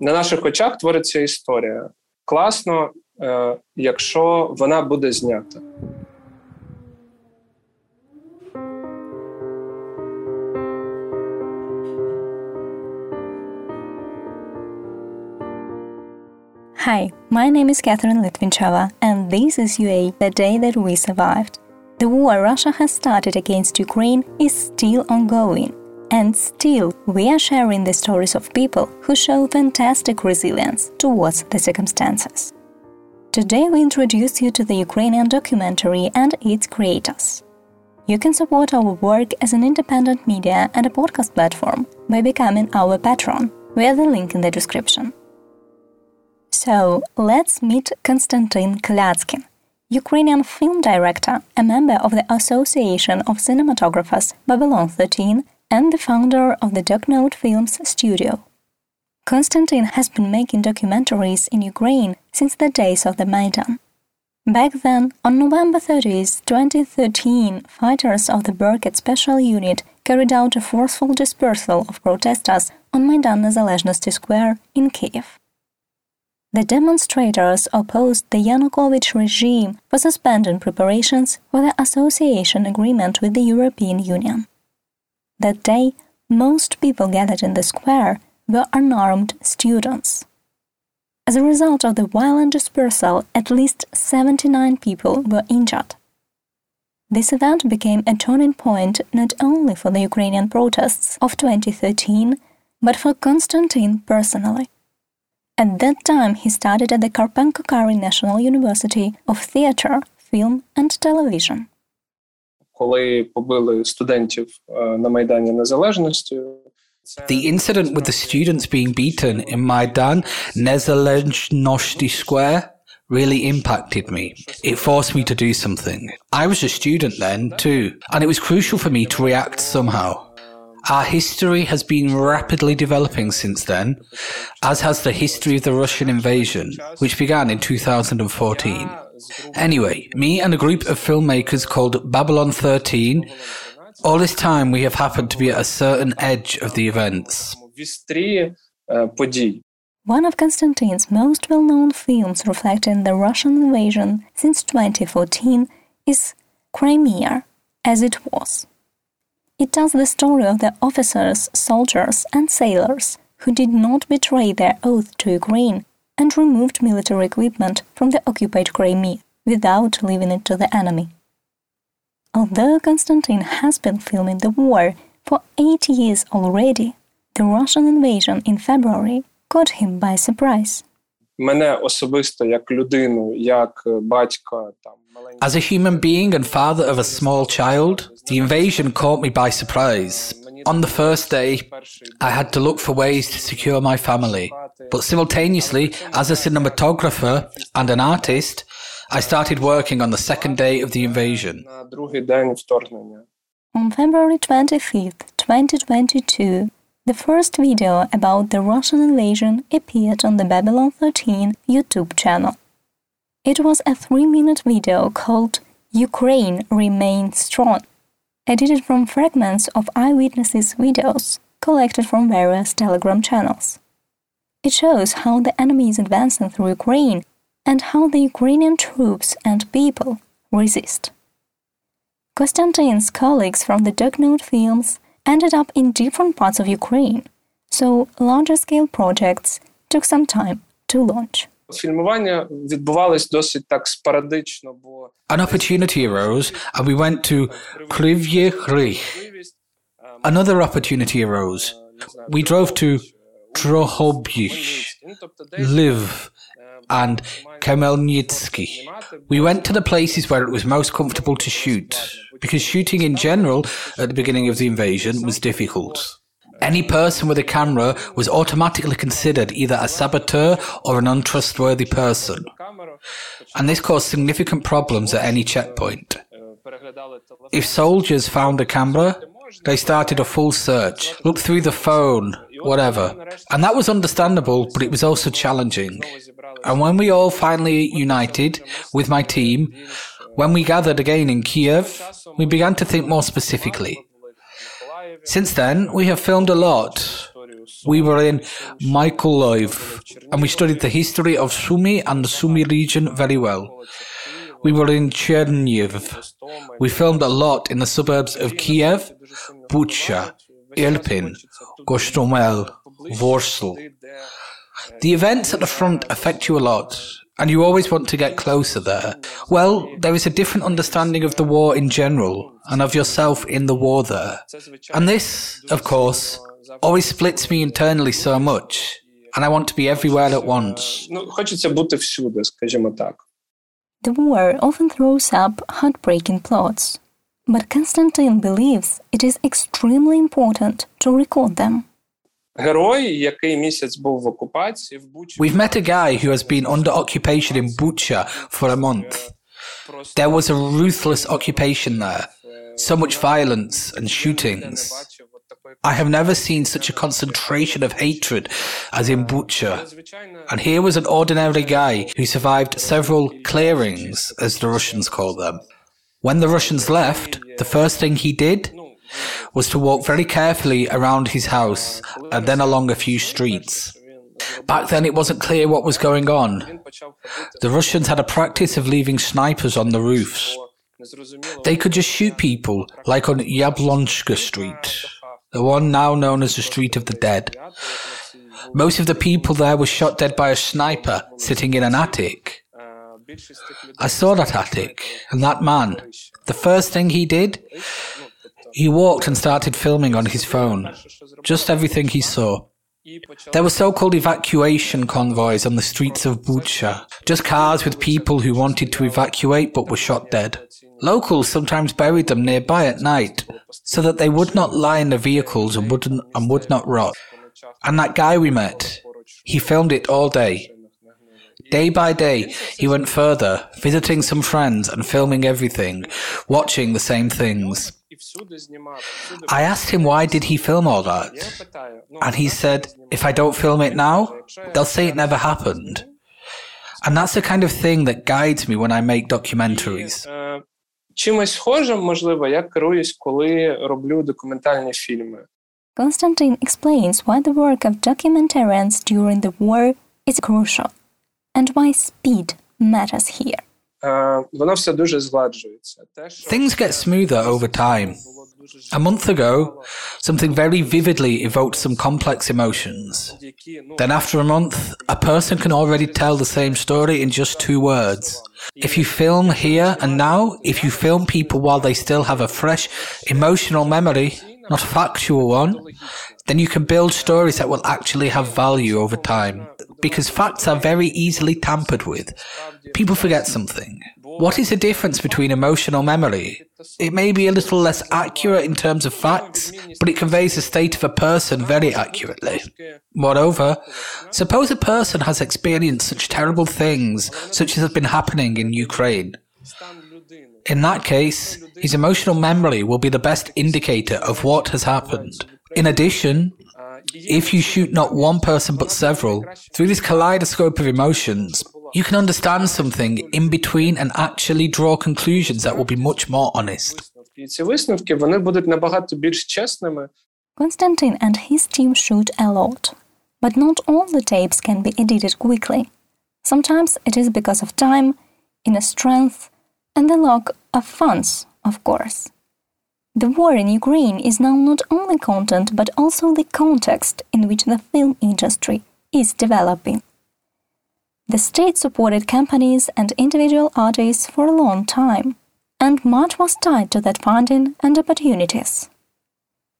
на наших очах твориться історія. Класно, е, якщо вона буде знята. Hi, my name is Catherine Litvinchova, and this is UA, the day that we survived. The war Russia has started against Ukraine is still ongoing, and still we are sharing the stories of people who show fantastic resilience towards the circumstances. Today we introduce you to the Ukrainian documentary and its creators. You can support our work as an independent media and a podcast platform by becoming our patron via the link in the description. So let's meet Konstantin Klyazkin, Ukrainian film director, a member of the Association of Cinematographers Babylon 13, and the founder of the DocNote Films studio. Konstantin has been making documentaries in Ukraine since the days of the Maidan. Back then, on November 30, 2013, fighters of the Berkut Special Unit carried out a forceful dispersal of protesters on Maidan Nezalezhnosti Square in Kiev. The demonstrators opposed the Yanukovych regime for suspending preparations for the association agreement with the European Union. That day, most people gathered in the square were unarmed students. As a result of the violent dispersal, at least 79 people were injured. This event became a turning point not only for the Ukrainian protests of 2013, but for Konstantin personally. At that time, he studied at the Karpenko-Kary National University of Theatre, Film and Television Коли побили студентів на Майдані Незалежності, The incident with the students being beaten in Maidan Nezalezhnosti Square really impacted me. It forced me to do something. I was a student then, too, and it was crucial for me to react somehow. Our history has been rapidly developing since then, as has the history of the Russian invasion, which began in 2014. Anyway, me and a group of filmmakers called Babylon 13, all this time we have happened to be at a certain edge of the events. One of Konstantin's most well known films reflecting the Russian invasion since 2014 is Crimea, as it was. It tells the story of the officers, soldiers, and sailors who did not betray their oath to Ukraine and removed military equipment from the occupied Crimea without leaving it to the enemy. Although Konstantin has been filming the war for eight years already, the Russian invasion in February caught him by surprise. As a human being and father of a small child, the invasion caught me by surprise. On the first day, I had to look for ways to secure my family. But simultaneously, as a cinematographer and an artist, I started working on the second day of the invasion. On February 25th, 2022, the first video about the Russian invasion appeared on the Babylon 13 YouTube channel. It was a three minute video called Ukraine Remains Strong, edited from fragments of eyewitnesses' videos collected from various Telegram channels. It shows how the enemy is advancing through Ukraine and how the Ukrainian troops and people resist. Konstantin's colleagues from the DocNote films ended up in different parts of Ukraine, so larger scale projects took some time to launch. An opportunity arose, and we went to Kryvyi Rih. Another opportunity arose. We drove to Drohobych, Lviv, and Khmelnytsky. We went to the places where it was most comfortable to shoot, because shooting in general at the beginning of the invasion was difficult. Any person with a camera was automatically considered either a saboteur or an untrustworthy person. And this caused significant problems at any checkpoint. If soldiers found a camera, they started a full search, looked through the phone, whatever. And that was understandable, but it was also challenging. And when we all finally united with my team, when we gathered again in Kiev, we began to think more specifically. Since then, we have filmed a lot. We were in Mykolaiv and we studied the history of Sumy and the Sumy region very well. We were in Chernihiv. We filmed a lot in the suburbs of Kiev, Bucha, Irpin, Gostomel, Vorzel. The events at the front affect you a lot, and you always want to get closer there. Well, there is a different understanding of the war in general, and of yourself in the war there. And this, of course, always splits me internally so much, and I want to be everywhere at once. The war often throws up heartbreaking plots, but Konstantin believes it is extremely important to record them. We've met a guy who has been under occupation in Bucha for a month. There was a ruthless occupation there, so much violence and shootings. I have never seen such a concentration of hatred as in Bucha. And here was an ordinary guy who survived several clearings, as the Russians call them. When the Russians left, the first thing he did was to walk very carefully around his house and then along a few streets. Back then, it wasn't clear what was going on. The Russians had a practice of leaving snipers on the roofs. They could just shoot people, like on Yablonska Street the one now known as the Street of the Dead. Most of the people there were shot dead by a sniper sitting in an attic. I saw that attic, and that man, the first thing he did, he walked and started filming on his phone. Just everything he saw. There were so-called evacuation convoys on the streets of Bucha, just cars with people who wanted to evacuate but were shot dead. Locals sometimes buried them nearby at night so that they would not lie in the vehicles and would and would not rot. And that guy we met, he filmed it all day. Day by day, he went further, visiting some friends and filming everything, watching the same things. I asked him why did he film all that? And he said, if I don't film it now, they'll say it never happened. And that's the kind of thing that guides me when I make documentaries. Чимось схожим, можливо, я керуюсь, коли роблю документальні фільми. Konstantin explains why the work of documentarians during the war is crucial and why speed matters here. Things get smoother over time. A month ago, something very vividly evoked some complex emotions. Then, after a month, a person can already tell the same story in just two words. If you film here and now, if you film people while they still have a fresh emotional memory, not a factual one, then you can build stories that will actually have value over time. Because facts are very easily tampered with. People forget something. What is the difference between emotional memory? It may be a little less accurate in terms of facts, but it conveys the state of a person very accurately. Moreover, suppose a person has experienced such terrible things, such as have been happening in Ukraine. In that case, his emotional memory will be the best indicator of what has happened. In addition, if you shoot not one person but several, through this kaleidoscope of emotions, you can understand something in between and actually draw conclusions that will be much more honest. Konstantin and his team shoot a lot, but not all the tapes can be edited quickly. Sometimes it is because of time, inner strength, and the lack of funds, of course. The war in Ukraine is now not only content but also the context in which the film industry is developing. The state supported companies and individual artists for a long time, and much was tied to that funding and opportunities.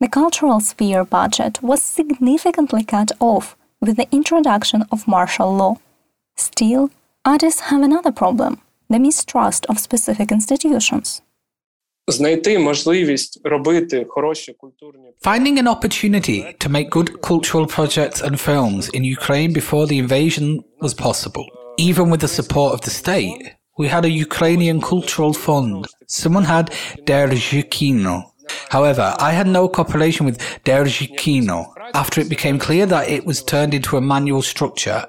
The cultural sphere budget was significantly cut off with the introduction of martial law. Still, artists have another problem the mistrust of specific institutions. Finding an opportunity to make good cultural projects and films in Ukraine before the invasion was possible, even with the support of the state. We had a Ukrainian cultural fund. Someone had Derzhikino. However, I had no cooperation with Derzhikino after it became clear that it was turned into a manual structure,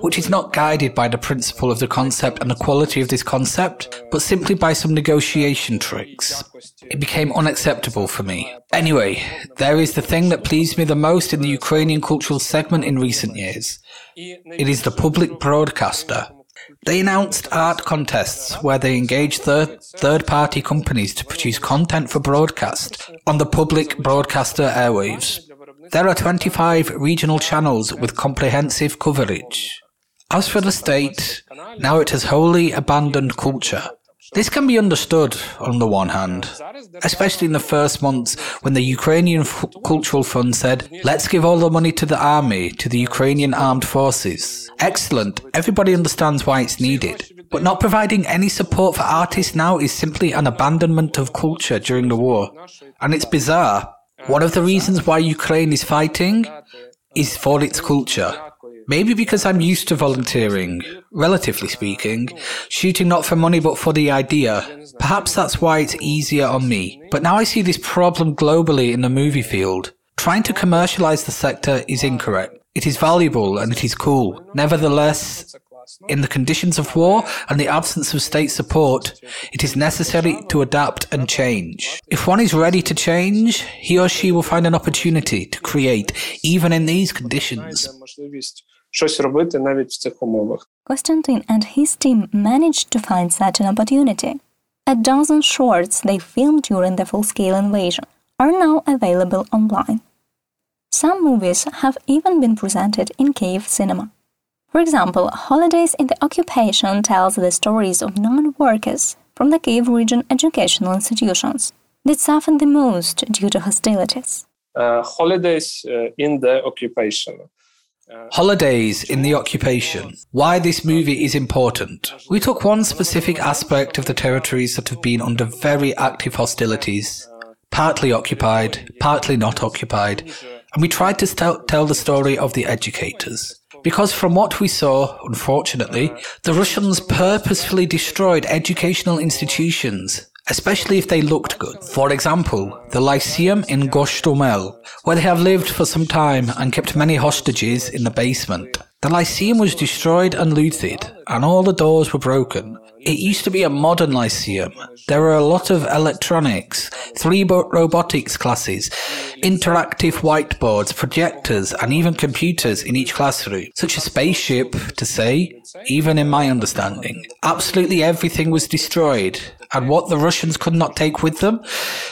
which is not guided by the principle of the concept and the quality of this concept, but simply by some negotiation tricks. It became unacceptable for me. Anyway, there is the thing that pleased me the most in the Ukrainian cultural segment in recent years. It is the public broadcaster. They announced art contests where they engaged third, third party companies to produce content for broadcast on the public broadcaster airwaves. There are 25 regional channels with comprehensive coverage. As for the state, now it has wholly abandoned culture. This can be understood on the one hand, especially in the first months when the Ukrainian F- Cultural Fund said, let's give all the money to the army, to the Ukrainian armed forces. Excellent, everybody understands why it's needed. But not providing any support for artists now is simply an abandonment of culture during the war. And it's bizarre. One of the reasons why Ukraine is fighting is for its culture. Maybe because I'm used to volunteering, relatively speaking, shooting not for money but for the idea. Perhaps that's why it's easier on me. But now I see this problem globally in the movie field. Trying to commercialize the sector is incorrect. It is valuable and it is cool. Nevertheless, in the conditions of war and the absence of state support, it is necessary to adapt and change. If one is ready to change, he or she will find an opportunity to create, even in these conditions щось робити навіть в цих умовах. And his team managed to find such an opportunity. A dozen shorts they filmed during the full-scale invasion are now available online. Some movies have even been presented in Kiev cinema. For example, Holidays in the Occupation tells the stories of non workers from the Kiev region educational institutions that suffered the most due to hostilities. Uh, holidays uh, in the Occupation. Holidays in the occupation. Why this movie is important. We took one specific aspect of the territories that have been under very active hostilities, partly occupied, partly not occupied, and we tried to st- tell the story of the educators. Because from what we saw, unfortunately, the Russians purposefully destroyed educational institutions especially if they looked good. For example, the Lyceum in Gostomel, where they have lived for some time and kept many hostages in the basement. The Lyceum was destroyed and looted, and all the doors were broken. It used to be a modern Lyceum. There were a lot of electronics, three robotics classes, interactive whiteboards, projectors, and even computers in each classroom. Such a spaceship, to say, even in my understanding. Absolutely everything was destroyed, and what the Russians could not take with them,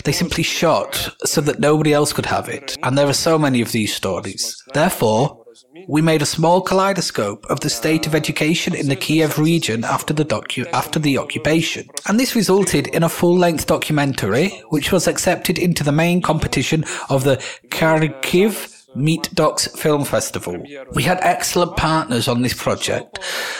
they simply shot so that nobody else could have it. And there are so many of these stories. Therefore, we made a small kaleidoscope of the state of education in the Kiev region after the docu- after the occupation. And this resulted in a full-length documentary which was accepted into the main competition of the Kharkiv Meet Docs Film Festival. We had excellent partners on this project,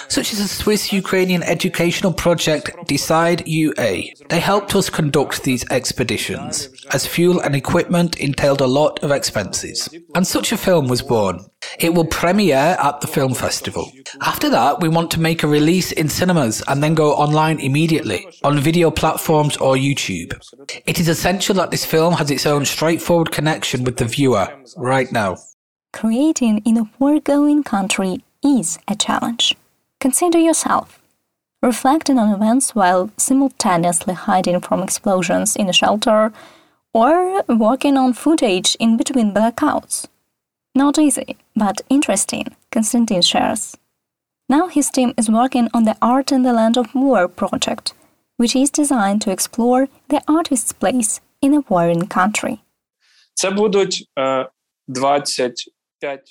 such as the Swiss Ukrainian educational project Decide UA. They helped us conduct these expeditions, as fuel and equipment entailed a lot of expenses. And such a film was born. It will premiere at the film festival. After that, we want to make a release in cinemas and then go online immediately on video platforms or YouTube. It is essential that this film has its own straightforward connection with the viewer right now Creating in a war going country is a challenge. Consider yourself reflecting on events while simultaneously hiding from explosions in a shelter or working on footage in between blackouts. Not easy, but interesting, Konstantin shares. Now his team is working on the Art in the Land of War project, which is designed to explore the artist's place in a warring country. Це будуть 25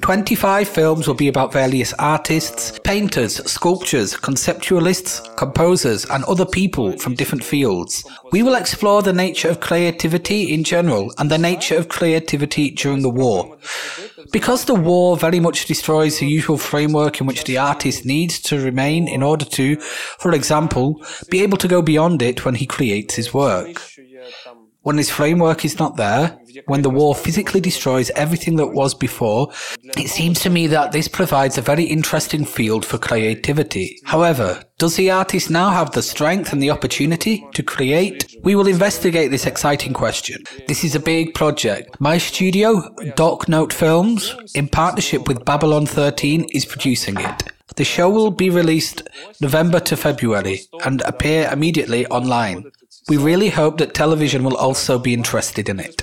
25 films will be about various artists, painters, sculptors, conceptualists, composers, and other people from different fields. We will explore the nature of creativity in general and the nature of creativity during the war. Because the war very much destroys the usual framework in which the artist needs to remain in order to, for example, be able to go beyond it when he creates his work. When this framework is not there, when the war physically destroys everything that was before, it seems to me that this provides a very interesting field for creativity. However, does the artist now have the strength and the opportunity to create? We will investigate this exciting question. This is a big project. My studio, Doc Note Films, in partnership with Babylon 13, is producing it. The show will be released November to February and appear immediately online. We really hope that television will also be interested in it.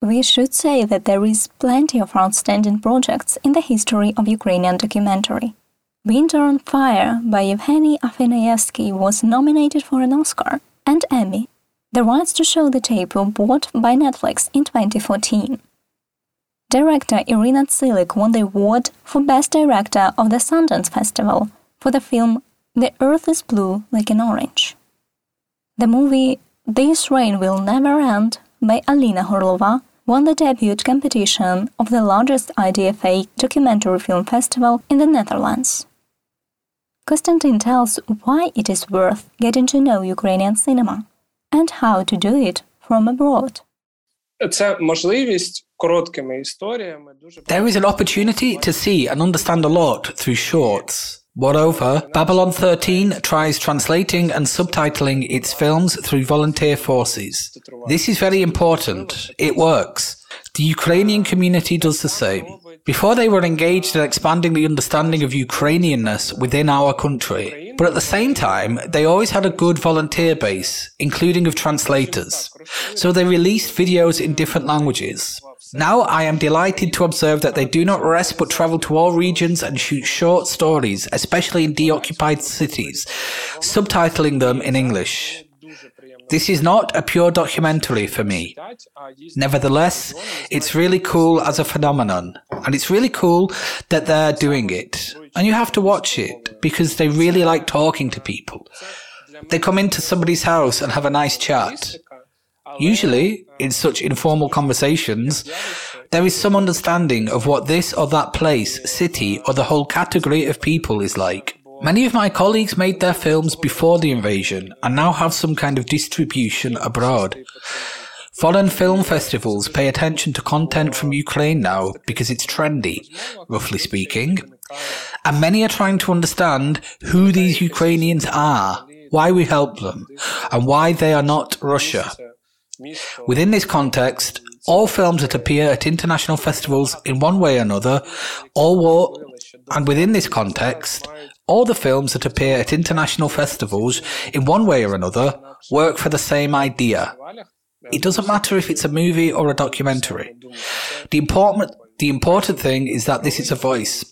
We should say that there is plenty of outstanding projects in the history of Ukrainian documentary. Winter on Fire by Evgeny Afineevsky was nominated for an Oscar and Emmy. The rights to show the tape were bought by Netflix in 2014. Director Irina Tsilik won the award for Best Director of the Sundance Festival for the film the earth is blue like an orange. The movie This Rain Will Never End by Alina Horlova won the debut competition of the largest IDFA documentary film festival in the Netherlands. Konstantin tells why it is worth getting to know Ukrainian cinema and how to do it from abroad. There is an opportunity to see and understand a lot through shorts. Moreover, Babylon 13 tries translating and subtitling its films through volunteer forces. This is very important. It works. The Ukrainian community does the same. Before they were engaged in expanding the understanding of Ukrainianness within our country. But at the same time, they always had a good volunteer base, including of translators. So they released videos in different languages. Now I am delighted to observe that they do not rest but travel to all regions and shoot short stories, especially in deoccupied cities, subtitling them in English. This is not a pure documentary for me. Nevertheless, it's really cool as a phenomenon, and it's really cool that they're doing it. And you have to watch it because they really like talking to people. They come into somebody's house and have a nice chat. Usually, in such informal conversations, there is some understanding of what this or that place, city, or the whole category of people is like. Many of my colleagues made their films before the invasion and now have some kind of distribution abroad. Foreign film festivals pay attention to content from Ukraine now because it's trendy, roughly speaking. And many are trying to understand who these Ukrainians are, why we help them, and why they are not Russia. Within this context, all films that appear at international festivals in one way or another, all war, and within this context, all the films that appear at international festivals in one way or another work for the same idea. It doesn't matter if it's a movie or a documentary. The important, the important thing is that this is a voice.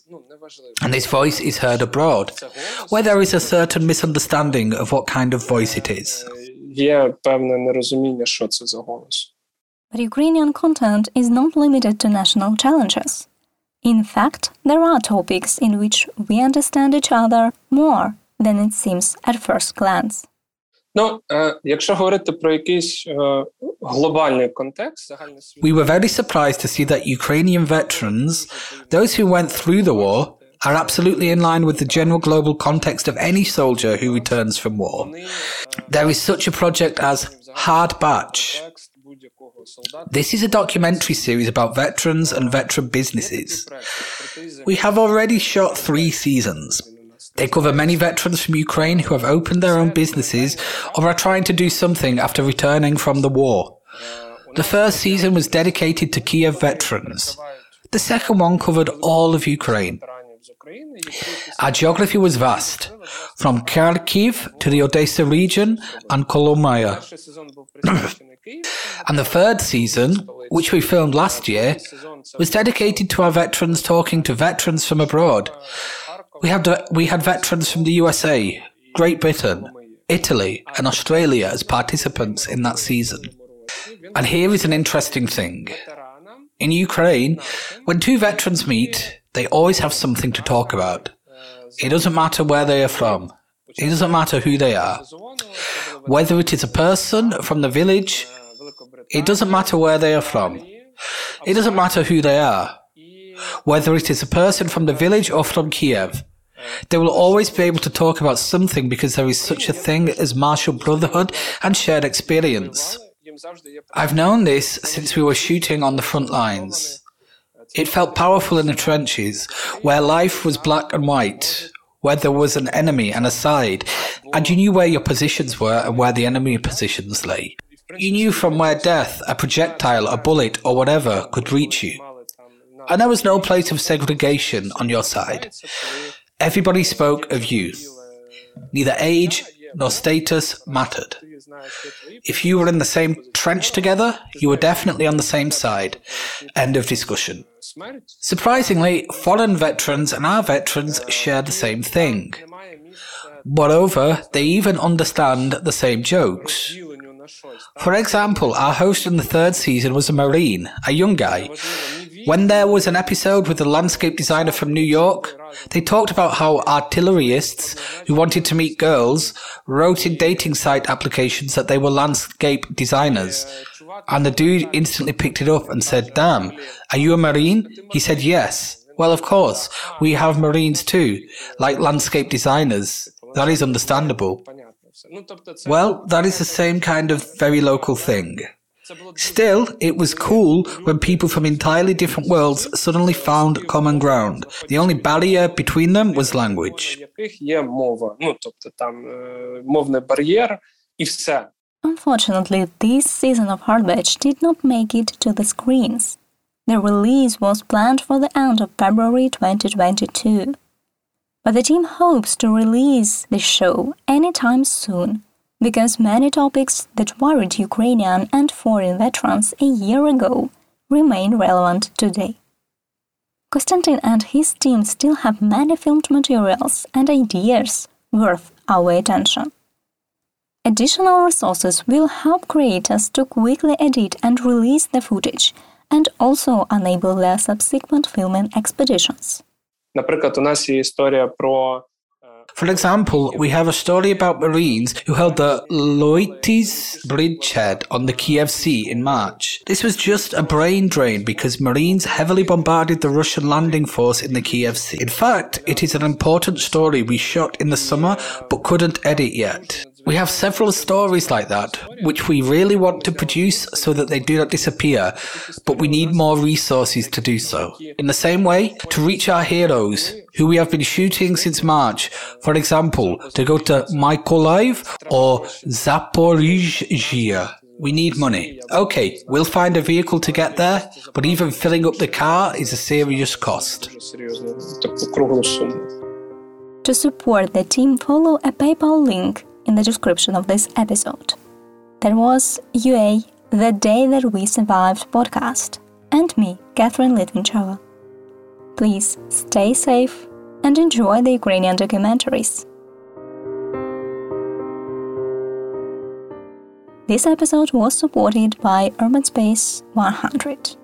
And this voice is heard abroad, where there is a certain misunderstanding of what kind of voice it is є певне нерозуміння, що це за голос. But Ukrainian content is not limited to national challenges. In fact, there are topics in which we understand each other more than it seems at first glance. Ну, якщо говорити про якийсь глобальний контекст, We were very surprised to see that Ukrainian veterans, those who went through the war, are absolutely in line with the general global context of any soldier who returns from war. There is such a project as Hard Batch. This is a documentary series about veterans and veteran businesses. We have already shot three seasons. They cover many veterans from Ukraine who have opened their own businesses or are trying to do something after returning from the war. The first season was dedicated to Kiev veterans. The second one covered all of Ukraine. Our geography was vast, from Kharkiv to the Odessa region and Kolomyia. and the third season, which we filmed last year, was dedicated to our veterans talking to veterans from abroad. We had, we had veterans from the USA, Great Britain, Italy, and Australia as participants in that season. And here is an interesting thing. In Ukraine, when two veterans meet, they always have something to talk about. It doesn't matter where they are from. It doesn't matter who they are. Whether it is a person from the village, it doesn't matter where they are from. It doesn't matter who they are. Whether it is a person from the village or from Kiev, They will always be able to talk about something because there is such a thing as martial brotherhood and shared experience. I've known this since we were shooting on the front lines. It felt powerful in the trenches, where life was black and white, where there was an enemy and a side, and you knew where your positions were and where the enemy positions lay. You knew from where death, a projectile, a bullet, or whatever could reach you. And there was no place of segregation on your side. Everybody spoke of youth. Neither age nor status mattered. If you were in the same trench together, you were definitely on the same side. End of discussion. Surprisingly, foreign veterans and our veterans share the same thing. Moreover, they even understand the same jokes. For example, our host in the third season was a Marine, a young guy. When there was an episode with a landscape designer from New York, they talked about how artillerists who wanted to meet girls wrote in dating site applications that they were landscape designers. And the dude instantly picked it up and said, Damn, are you a Marine? He said, Yes. Well, of course, we have Marines too, like landscape designers. That is understandable. Well, that is the same kind of very local thing. Still, it was cool when people from entirely different worlds suddenly found common ground. The only barrier between them was language. Unfortunately, this season of Hard Badge did not make it to the screens. The release was planned for the end of February 2022. But the team hopes to release the show anytime soon because many topics that worried Ukrainian and foreign veterans a year ago remain relevant today. Konstantin and his team still have many filmed materials and ideas worth our attention. Additional resources will help creators to quickly edit and release the footage and also enable their subsequent filming expeditions. For example, we have a story about Marines who held the Lyutizh bridgehead on the Kiev Sea in March. This was just a brain drain because Marines heavily bombarded the Russian landing force in the Kiev Sea. In fact, it is an important story we shot in the summer but couldn't edit yet. We have several stories like that, which we really want to produce so that they do not disappear, but we need more resources to do so. In the same way, to reach our heroes, who we have been shooting since March, for example, to go to Mykolaiv or Zaporizhia. We need money. Okay, we'll find a vehicle to get there, but even filling up the car is a serious cost. To support the team, follow a PayPal link in the description of this episode. That was UA The Day That We Survived podcast, and me, Catherine Litvinchova. Please stay safe and enjoy the Ukrainian documentaries. This episode was supported by Urban Space 100.